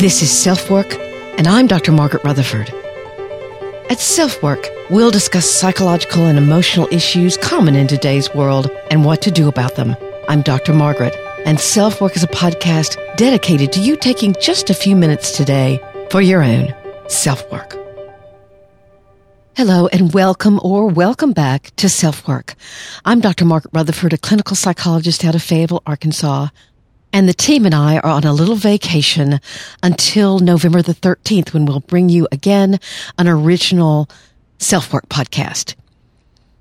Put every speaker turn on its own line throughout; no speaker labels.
This is Self Work, and I'm Dr. Margaret Rutherford. At Self Work, we'll discuss psychological and emotional issues common in today's world and what to do about them. I'm Dr. Margaret, and Self Work is a podcast dedicated to you taking just a few minutes today for your own self work. Hello and welcome or welcome back to Self Work. I'm Dr. Margaret Rutherford, a clinical psychologist out of Fayetteville, Arkansas, and the team and I are on a little vacation until November the 13th when we'll bring you again an original self work podcast.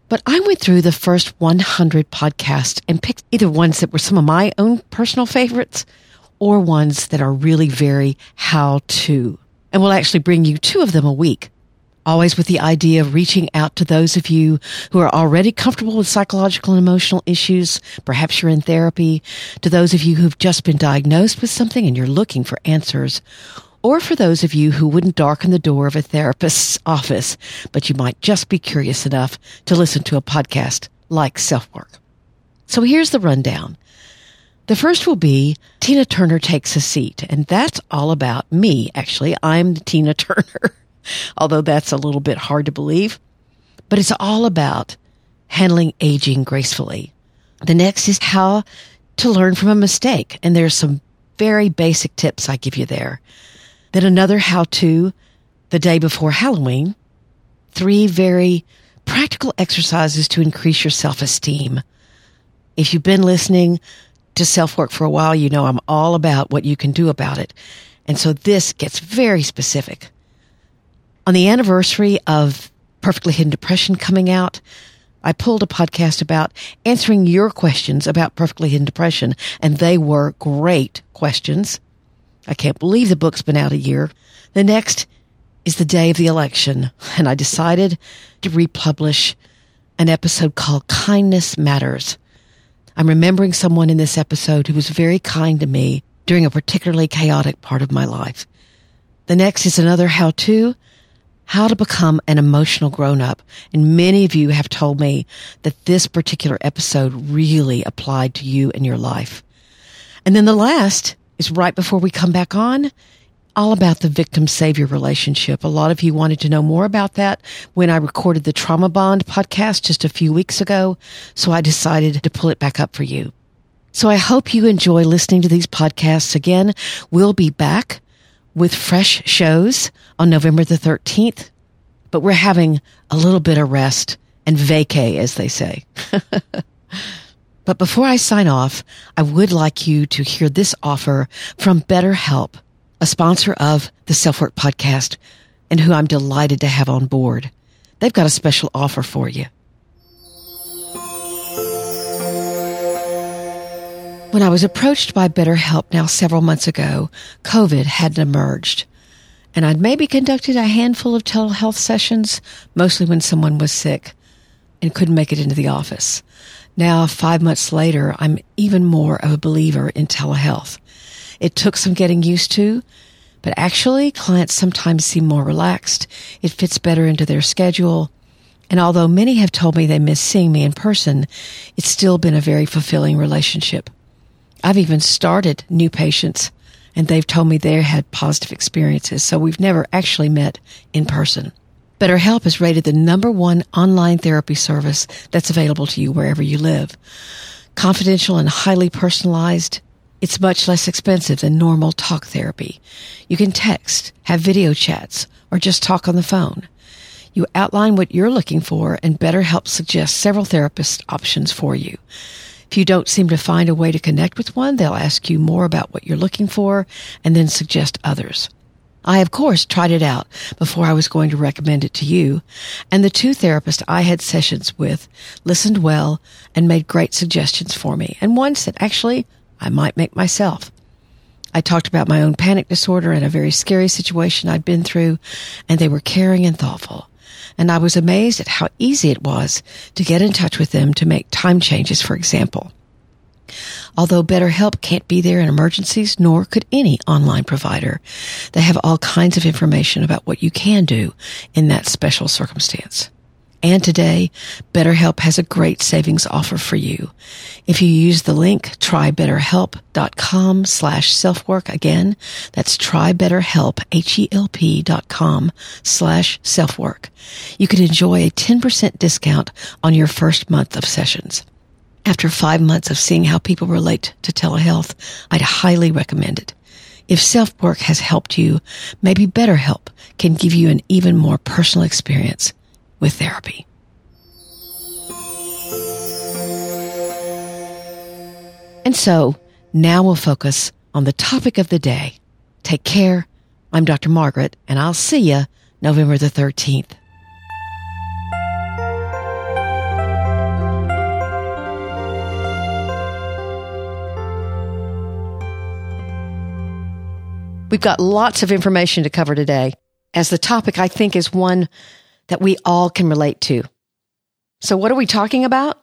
But I went through the first 100 podcasts and picked either ones that were some of my own personal favorites or ones that are really very how to. And we'll actually bring you two of them a week always with the idea of reaching out to those of you who are already comfortable with psychological and emotional issues. Perhaps you're in therapy, to those of you who've just been diagnosed with something and you're looking for answers, or for those of you who wouldn't darken the door of a therapist's office, but you might just be curious enough to listen to a podcast like Self Work. So here's the rundown. The first will be Tina Turner takes a seat, and that's all about me, actually. I'm the Tina Turner although that's a little bit hard to believe. But it's all about handling aging gracefully. The next is how to learn from a mistake. And there's some very basic tips I give you there. Then another how to the day before Halloween. Three very practical exercises to increase your self esteem. If you've been listening to self work for a while, you know I'm all about what you can do about it. And so this gets very specific. On the anniversary of Perfectly Hidden Depression coming out, I pulled a podcast about answering your questions about Perfectly Hidden Depression, and they were great questions. I can't believe the book's been out a year. The next is the day of the election, and I decided to republish an episode called Kindness Matters. I'm remembering someone in this episode who was very kind to me during a particularly chaotic part of my life. The next is another how to how to become an emotional grown up. And many of you have told me that this particular episode really applied to you in your life. And then the last is right before we come back on, all about the victim savior relationship. A lot of you wanted to know more about that when I recorded the Trauma Bond podcast just a few weeks ago. So I decided to pull it back up for you. So I hope you enjoy listening to these podcasts again. We'll be back with fresh shows on November the 13th, but we're having a little bit of rest and vacay, as they say. but before I sign off, I would like you to hear this offer from BetterHelp, a sponsor of the Self Work podcast and who I'm delighted to have on board. They've got a special offer for you. When I was approached by BetterHelp now several months ago, COVID hadn't emerged. And I'd maybe conducted a handful of telehealth sessions, mostly when someone was sick and couldn't make it into the office. Now, five months later, I'm even more of a believer in telehealth. It took some getting used to, but actually, clients sometimes seem more relaxed. It fits better into their schedule. And although many have told me they miss seeing me in person, it's still been a very fulfilling relationship. I've even started new patients and they've told me they had positive experiences. So we've never actually met in person. BetterHelp is rated the number one online therapy service that's available to you wherever you live. Confidential and highly personalized. It's much less expensive than normal talk therapy. You can text, have video chats, or just talk on the phone. You outline what you're looking for and BetterHelp suggests several therapist options for you. If you don't seem to find a way to connect with one, they'll ask you more about what you're looking for and then suggest others. I, of course, tried it out before I was going to recommend it to you, and the two therapists I had sessions with listened well and made great suggestions for me, and one said, actually I might make myself. I talked about my own panic disorder and a very scary situation I'd been through, and they were caring and thoughtful and I was amazed at how easy it was to get in touch with them to make time changes, for example. Although BetterHelp can't be there in emergencies, nor could any online provider, they have all kinds of information about what you can do in that special circumstance. And today, BetterHelp has a great savings offer for you. If you use the link trybetterhelp.com slash selfwork again, that's trybetterhelp, H-E-L-P dot com slash selfwork. You can enjoy a 10% discount on your first month of sessions. After five months of seeing how people relate to telehealth, I'd highly recommend it. If self-work has helped you, maybe BetterHelp can give you an even more personal experience with therapy. And so now we'll focus on the topic of the day. Take care. I'm Dr. Margaret, and I'll see you November the 13th. We've got lots of information to cover today, as the topic I think is one that we all can relate to. So what are we talking about?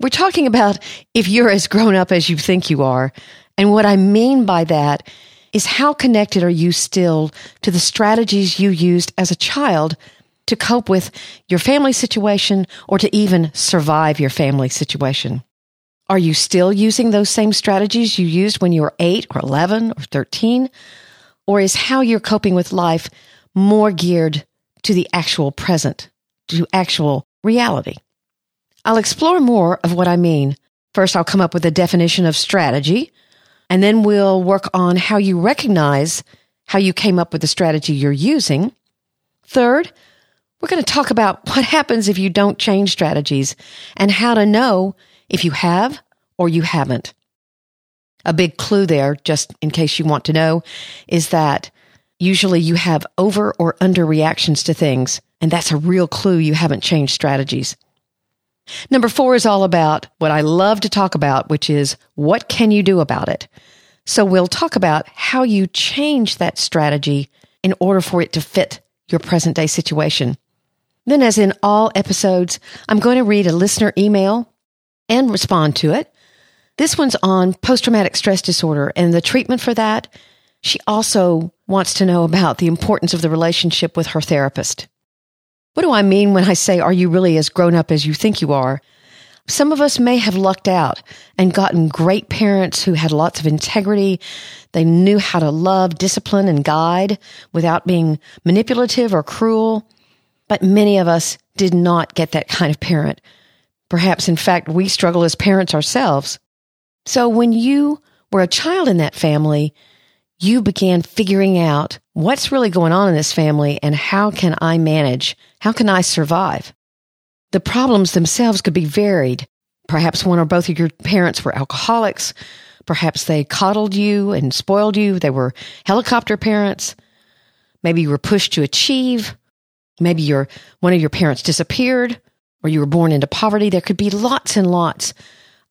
We're talking about if you're as grown up as you think you are. And what I mean by that is how connected are you still to the strategies you used as a child to cope with your family situation or to even survive your family situation? Are you still using those same strategies you used when you were 8 or 11 or 13? Or is how you're coping with life more geared to the actual present, to actual reality. I'll explore more of what I mean. First, I'll come up with a definition of strategy, and then we'll work on how you recognize how you came up with the strategy you're using. Third, we're going to talk about what happens if you don't change strategies and how to know if you have or you haven't. A big clue there, just in case you want to know, is that Usually you have over or under reactions to things, and that's a real clue you haven't changed strategies. Number four is all about what I love to talk about, which is what can you do about it? So we'll talk about how you change that strategy in order for it to fit your present day situation. Then, as in all episodes, I'm going to read a listener email and respond to it. This one's on post traumatic stress disorder and the treatment for that she also wants to know about the importance of the relationship with her therapist. What do I mean when I say, are you really as grown up as you think you are? Some of us may have lucked out and gotten great parents who had lots of integrity. They knew how to love, discipline, and guide without being manipulative or cruel. But many of us did not get that kind of parent. Perhaps, in fact, we struggle as parents ourselves. So when you were a child in that family, you began figuring out what's really going on in this family and how can I manage? How can I survive? The problems themselves could be varied. Perhaps one or both of your parents were alcoholics. Perhaps they coddled you and spoiled you. They were helicopter parents. Maybe you were pushed to achieve. Maybe your, one of your parents disappeared or you were born into poverty. There could be lots and lots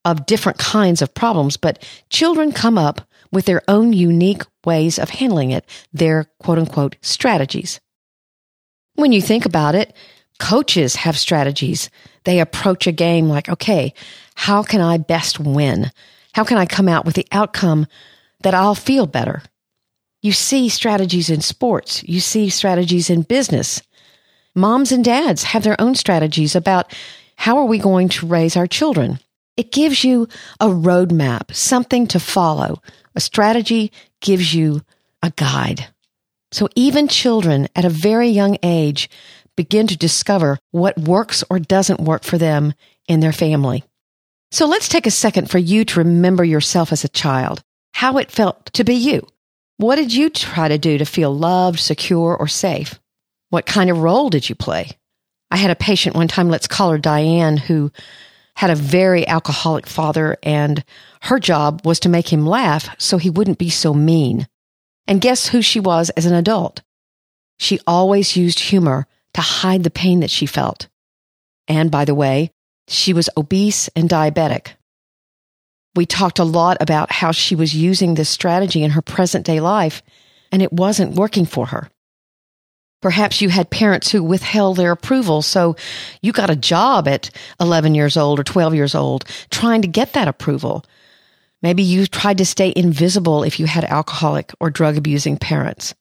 of different kinds of problems, but children come up with their own unique ways of handling it, their quote unquote strategies. When you think about it, coaches have strategies. They approach a game like, okay, how can I best win? How can I come out with the outcome that I'll feel better? You see strategies in sports. You see strategies in business. Moms and dads have their own strategies about how are we going to raise our children? It gives you a roadmap, something to follow, a strategy gives you a guide. So even children at a very young age begin to discover what works or doesn't work for them in their family. So let's take a second for you to remember yourself as a child, how it felt to be you. What did you try to do to feel loved, secure, or safe? What kind of role did you play? I had a patient one time, let's call her Diane, who had a very alcoholic father and her job was to make him laugh so he wouldn't be so mean. And guess who she was as an adult? She always used humor to hide the pain that she felt. And by the way, she was obese and diabetic. We talked a lot about how she was using this strategy in her present day life, and it wasn't working for her. Perhaps you had parents who withheld their approval, so you got a job at 11 years old or 12 years old trying to get that approval. Maybe you tried to stay invisible if you had alcoholic or drug abusing parents.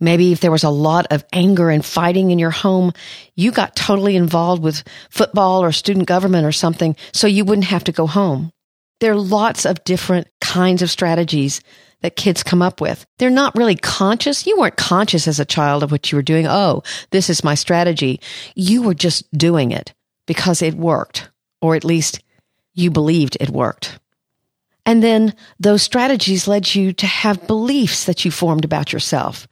Maybe if there was a lot of anger and fighting in your home, you got totally involved with football or student government or something so you wouldn't have to go home. There are lots of different kinds of strategies that kids come up with. They're not really conscious. You weren't conscious as a child of what you were doing. Oh, this is my strategy. You were just doing it because it worked, or at least you believed it worked. And then those strategies led you to have beliefs that you formed about yourself.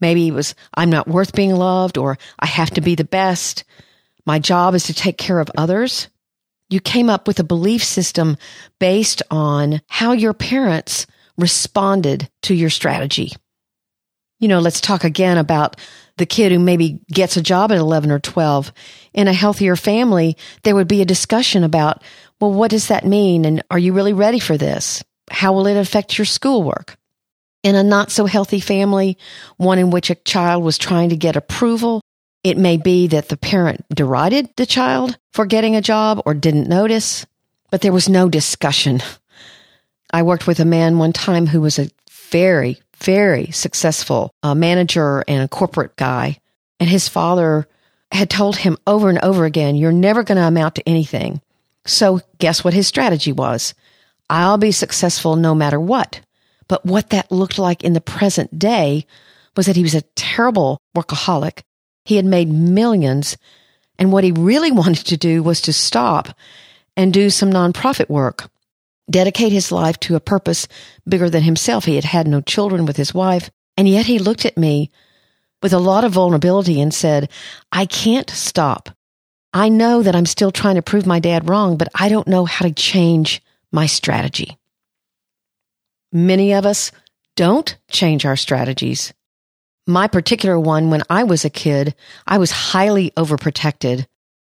Maybe it was, I'm not worth being loved, or I have to be the best. My job is to take care of others. You came up with a belief system based on how your parents responded to your strategy. You know, let's talk again about the kid who maybe gets a job at 11 or 12. In a healthier family, there would be a discussion about, well, what does that mean? And are you really ready for this? How will it affect your schoolwork? In a not so healthy family, one in which a child was trying to get approval, it may be that the parent derided the child for getting a job or didn't notice, but there was no discussion. I worked with a man one time who was a very, very successful uh, manager and a corporate guy. And his father had told him over and over again, you're never going to amount to anything. So guess what his strategy was? I'll be successful no matter what. But what that looked like in the present day was that he was a terrible workaholic. He had made millions. And what he really wanted to do was to stop and do some nonprofit work dedicate his life to a purpose bigger than himself. He had had no children with his wife, and yet he looked at me with a lot of vulnerability and said, I can't stop. I know that I'm still trying to prove my dad wrong, but I don't know how to change my strategy. Many of us don't change our strategies. My particular one, when I was a kid, I was highly overprotected.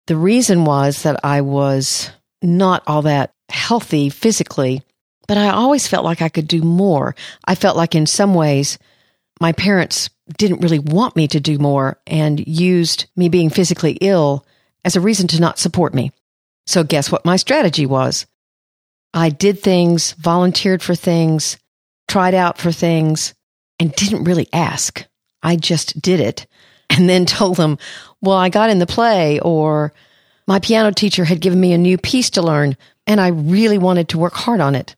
The reason was that I was not all that healthy physically, but I always felt like I could do more. I felt like in some ways my parents didn't really want me to do more and used me being physically ill as a reason to not support me. So guess what my strategy was? I did things, volunteered for things, tried out for things, and didn't really ask. I just did it and then told them, well, I got in the play or my piano teacher had given me a new piece to learn and I really wanted to work hard on it.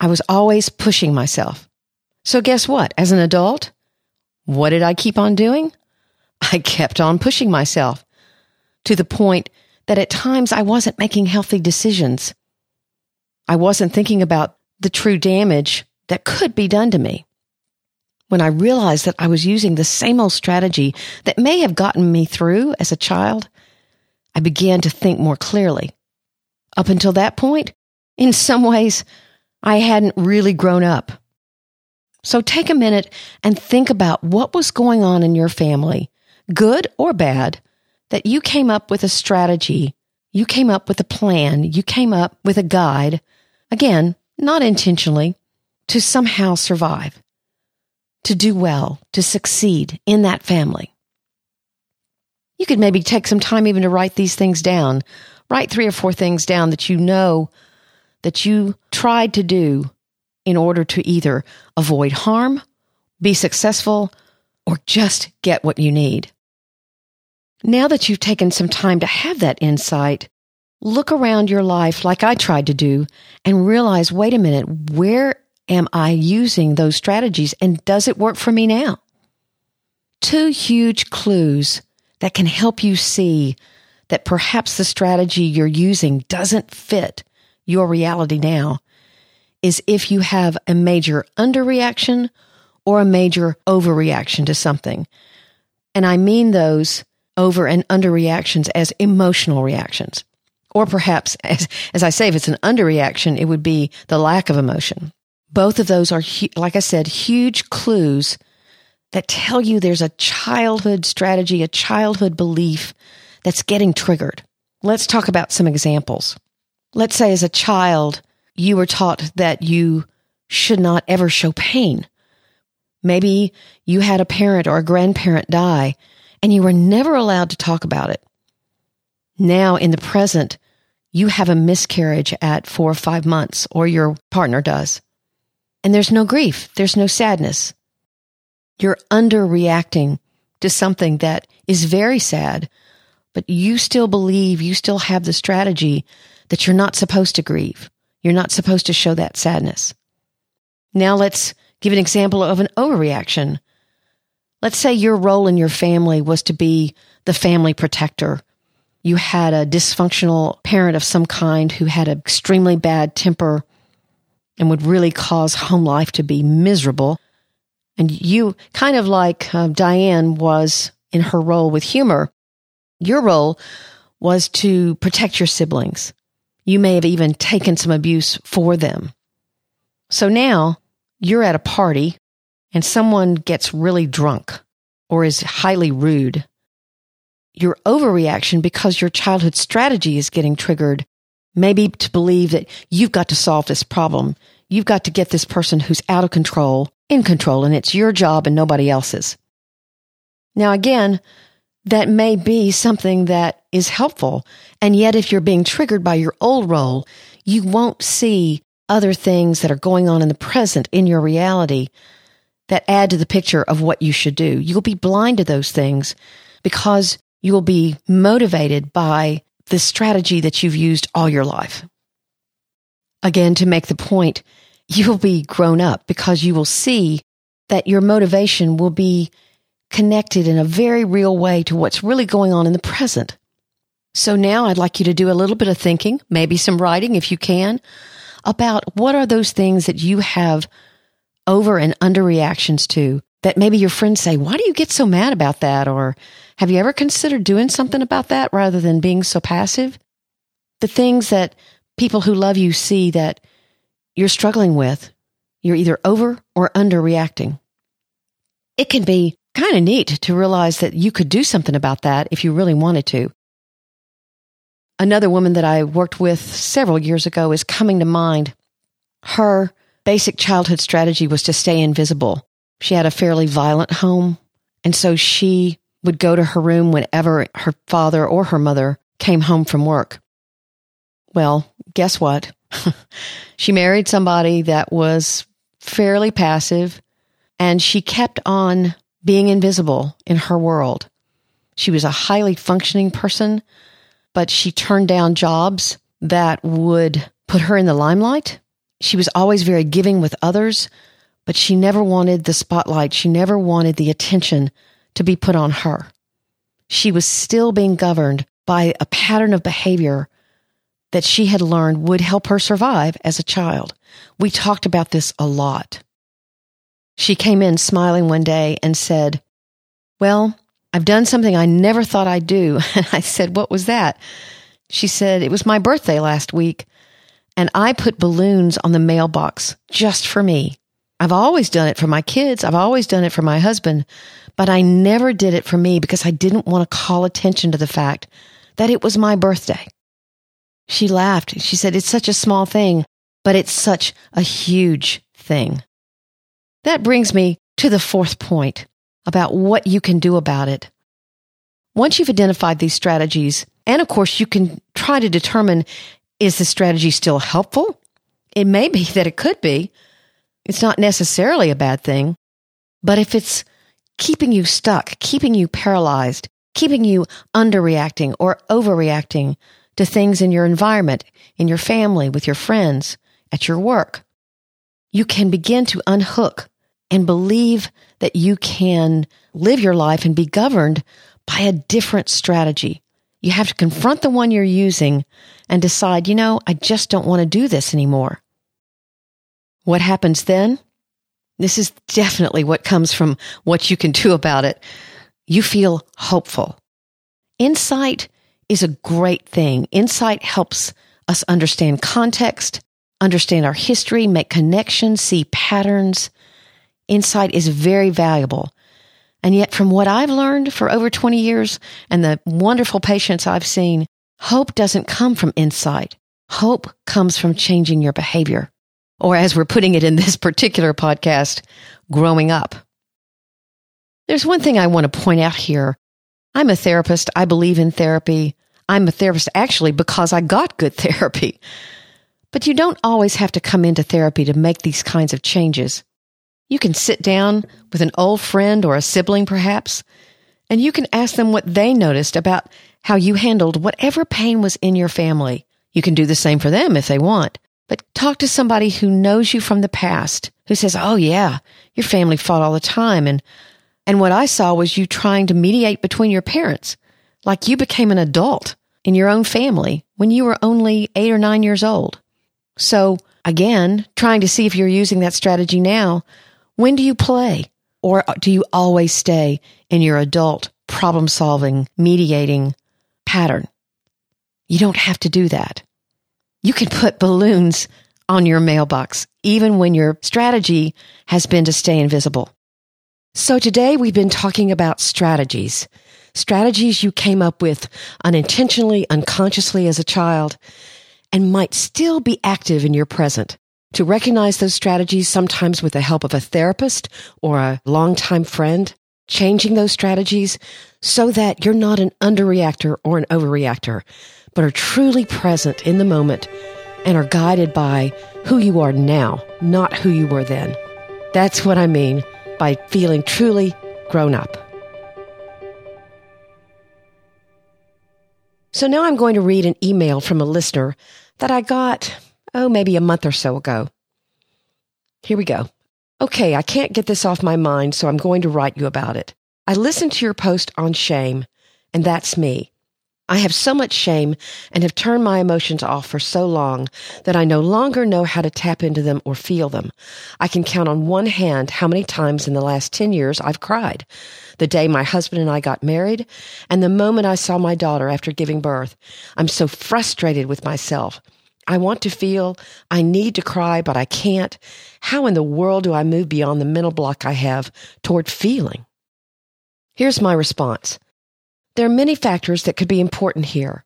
I was always pushing myself. So guess what? As an adult, what did I keep on doing? I kept on pushing myself to the point that at times I wasn't making healthy decisions. I wasn't thinking about the true damage that could be done to me. When I realized that I was using the same old strategy that may have gotten me through as a child, I began to think more clearly. Up until that point, in some ways, I hadn't really grown up. So take a minute and think about what was going on in your family, good or bad, that you came up with a strategy, you came up with a plan, you came up with a guide, again, not intentionally, to somehow survive, to do well, to succeed in that family. You could maybe take some time even to write these things down write three or four things down that you know that you tried to do in order to either avoid harm, be successful, or just get what you need. Now that you've taken some time to have that insight, look around your life like I tried to do and realize wait a minute, where am I using those strategies and does it work for me now? Two huge clues that can help you see that perhaps the strategy you're using doesn't fit your reality now is if you have a major underreaction or a major overreaction to something. And I mean those over and underreactions as emotional reactions. Or perhaps, as, as I say, if it's an underreaction, it would be the lack of emotion. Both of those are, like I said, huge clues that tell you there's a childhood strategy, a childhood belief that's getting triggered. Let's talk about some examples. Let's say as a child, you were taught that you should not ever show pain. Maybe you had a parent or a grandparent die and you were never allowed to talk about it. Now in the present, you have a miscarriage at four or five months or your partner does. And there's no grief. There's no sadness. You're underreacting to something that is very sad, but you still believe you still have the strategy that you're not supposed to grieve. You're not supposed to show that sadness. Now let's give an example of an overreaction. Let's say your role in your family was to be the family protector. You had a dysfunctional parent of some kind who had an extremely bad temper and would really cause home life to be miserable. And you, kind of like uh, Diane was in her role with humor, your role was to protect your siblings. You may have even taken some abuse for them. So now you're at a party and someone gets really drunk or is highly rude. Your overreaction because your childhood strategy is getting triggered maybe to believe that you've got to solve this problem. You've got to get this person who's out of control in control and it's your job and nobody else's. Now again, that may be something that is helpful. And yet if you're being triggered by your old role, you won't see other things that are going on in the present in your reality that add to the picture of what you should do. You'll be blind to those things because you will be motivated by the strategy that you've used all your life. Again, to make the point, you'll be grown up because you will see that your motivation will be connected in a very real way to what's really going on in the present. So now I'd like you to do a little bit of thinking, maybe some writing if you can, about what are those things that you have over and under reactions to that maybe your friends say, why do you get so mad about that? Or have you ever considered doing something about that rather than being so passive? The things that people who love you see that you're struggling with, you're either over or under reacting. It can be kind of neat to realize that you could do something about that if you really wanted to. Another woman that I worked with several years ago is coming to mind. Her basic childhood strategy was to stay invisible. She had a fairly violent home, and so she would go to her room whenever her father or her mother came home from work. Well, guess what? she married somebody that was fairly passive and she kept on being invisible in her world. She was a highly functioning person, but she turned down jobs that would put her in the limelight. She was always very giving with others, but she never wanted the spotlight. She never wanted the attention to be put on her. She was still being governed by a pattern of behavior that she had learned would help her survive as a child. We talked about this a lot. She came in smiling one day and said, Well, I've done something I never thought I'd do. And I said, What was that? She said, It was my birthday last week, and I put balloons on the mailbox just for me. I've always done it for my kids. I've always done it for my husband, but I never did it for me because I didn't want to call attention to the fact that it was my birthday. She laughed. She said, It's such a small thing, but it's such a huge thing. That brings me to the fourth point about what you can do about it. Once you've identified these strategies, and of course, you can try to determine is the strategy still helpful? It may be that it could be. It's not necessarily a bad thing. But if it's keeping you stuck, keeping you paralyzed, keeping you underreacting or overreacting, to things in your environment, in your family, with your friends, at your work. You can begin to unhook and believe that you can live your life and be governed by a different strategy. You have to confront the one you're using and decide, you know, I just don't want to do this anymore. What happens then? This is definitely what comes from what you can do about it. You feel hopeful. Insight is a great thing. Insight helps us understand context, understand our history, make connections, see patterns. Insight is very valuable. And yet, from what I've learned for over 20 years and the wonderful patients I've seen, hope doesn't come from insight. Hope comes from changing your behavior. Or as we're putting it in this particular podcast, growing up. There's one thing I want to point out here. I'm a therapist. I believe in therapy. I'm a therapist actually because I got good therapy. But you don't always have to come into therapy to make these kinds of changes. You can sit down with an old friend or a sibling, perhaps, and you can ask them what they noticed about how you handled whatever pain was in your family. You can do the same for them if they want. But talk to somebody who knows you from the past, who says, Oh yeah, your family fought all the time. And, and what I saw was you trying to mediate between your parents, like you became an adult in your own family when you were only eight or nine years old. So again, trying to see if you're using that strategy now. When do you play? Or do you always stay in your adult problem solving, mediating pattern? You don't have to do that. You can put balloons on your mailbox, even when your strategy has been to stay invisible. So today we've been talking about strategies. Strategies you came up with unintentionally, unconsciously as a child, and might still be active in your present. To recognize those strategies, sometimes with the help of a therapist or a longtime friend, changing those strategies so that you're not an underreactor or an overreactor, but are truly present in the moment and are guided by who you are now, not who you were then. That's what I mean by feeling truly grown up. So now I'm going to read an email from a listener that I got, oh, maybe a month or so ago. Here we go. Okay, I can't get this off my mind, so I'm going to write you about it. I listened to your post on shame, and that's me. I have so much shame and have turned my emotions off for so long that I no longer know how to tap into them or feel them. I can count on one hand how many times in the last 10 years I've cried. The day my husband and I got married and the moment I saw my daughter after giving birth. I'm so frustrated with myself. I want to feel. I need to cry, but I can't. How in the world do I move beyond the mental block I have toward feeling? Here's my response. There are many factors that could be important here.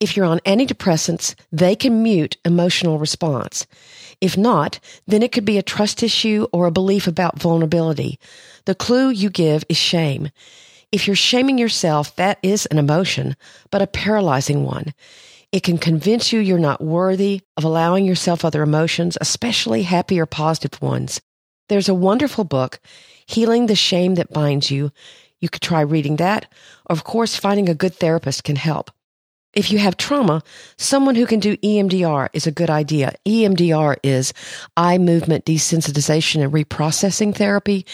If you're on antidepressants, they can mute emotional response. If not, then it could be a trust issue or a belief about vulnerability. The clue you give is shame. If you're shaming yourself, that is an emotion, but a paralyzing one. It can convince you you're not worthy of allowing yourself other emotions, especially happy or positive ones. There's a wonderful book, Healing the Shame That Binds You. You could try reading that. Or of course, finding a good therapist can help. If you have trauma, someone who can do EMDR is a good idea. EMDR is eye movement desensitization and reprocessing therapy.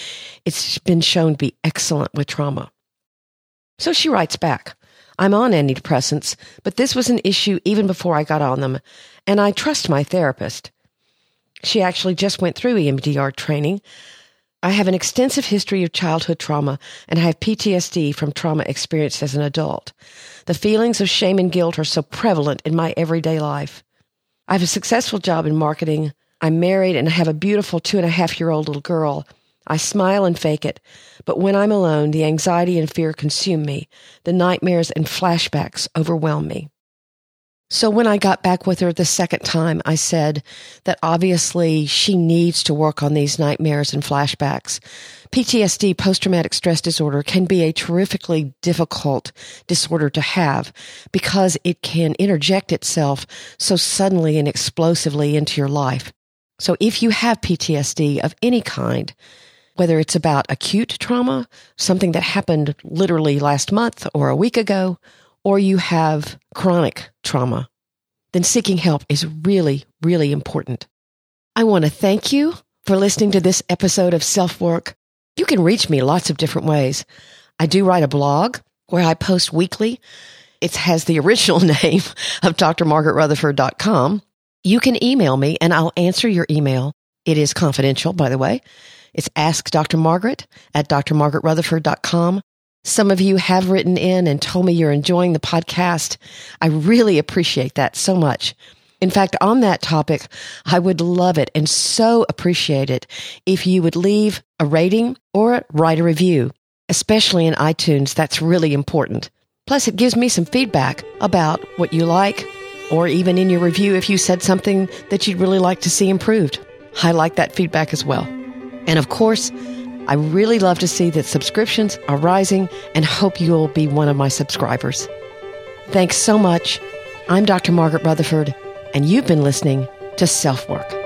It's been shown to be excellent with trauma. So she writes back. I'm on antidepressants, but this was an issue even before I got on them, and I trust my therapist. She actually just went through EMDR training, I have an extensive history of childhood trauma and I have PTSD from trauma experienced as an adult. The feelings of shame and guilt are so prevalent in my everyday life. I have a successful job in marketing. I'm married and I have a beautiful two and a half year old little girl. I smile and fake it, but when I'm alone, the anxiety and fear consume me. The nightmares and flashbacks overwhelm me. So when I got back with her the second time, I said that obviously she needs to work on these nightmares and flashbacks. PTSD, post-traumatic stress disorder, can be a terrifically difficult disorder to have because it can interject itself so suddenly and explosively into your life. So if you have PTSD of any kind, whether it's about acute trauma, something that happened literally last month or a week ago, or you have chronic trauma, then seeking help is really, really important. I want to thank you for listening to this episode of Self Work. You can reach me lots of different ways. I do write a blog where I post weekly. It has the original name of drmargaretrutherford.com. You can email me and I'll answer your email. It is confidential, by the way. It's ask Dr. Margaret at drmargaretrutherford.com. Some of you have written in and told me you're enjoying the podcast. I really appreciate that so much. In fact, on that topic, I would love it and so appreciate it if you would leave a rating or write a review, especially in iTunes. That's really important. Plus, it gives me some feedback about what you like, or even in your review if you said something that you'd really like to see improved. I like that feedback as well. And of course, I really love to see that subscriptions are rising and hope you'll be one of my subscribers. Thanks so much. I'm Dr. Margaret Rutherford, and you've been listening to Self Work.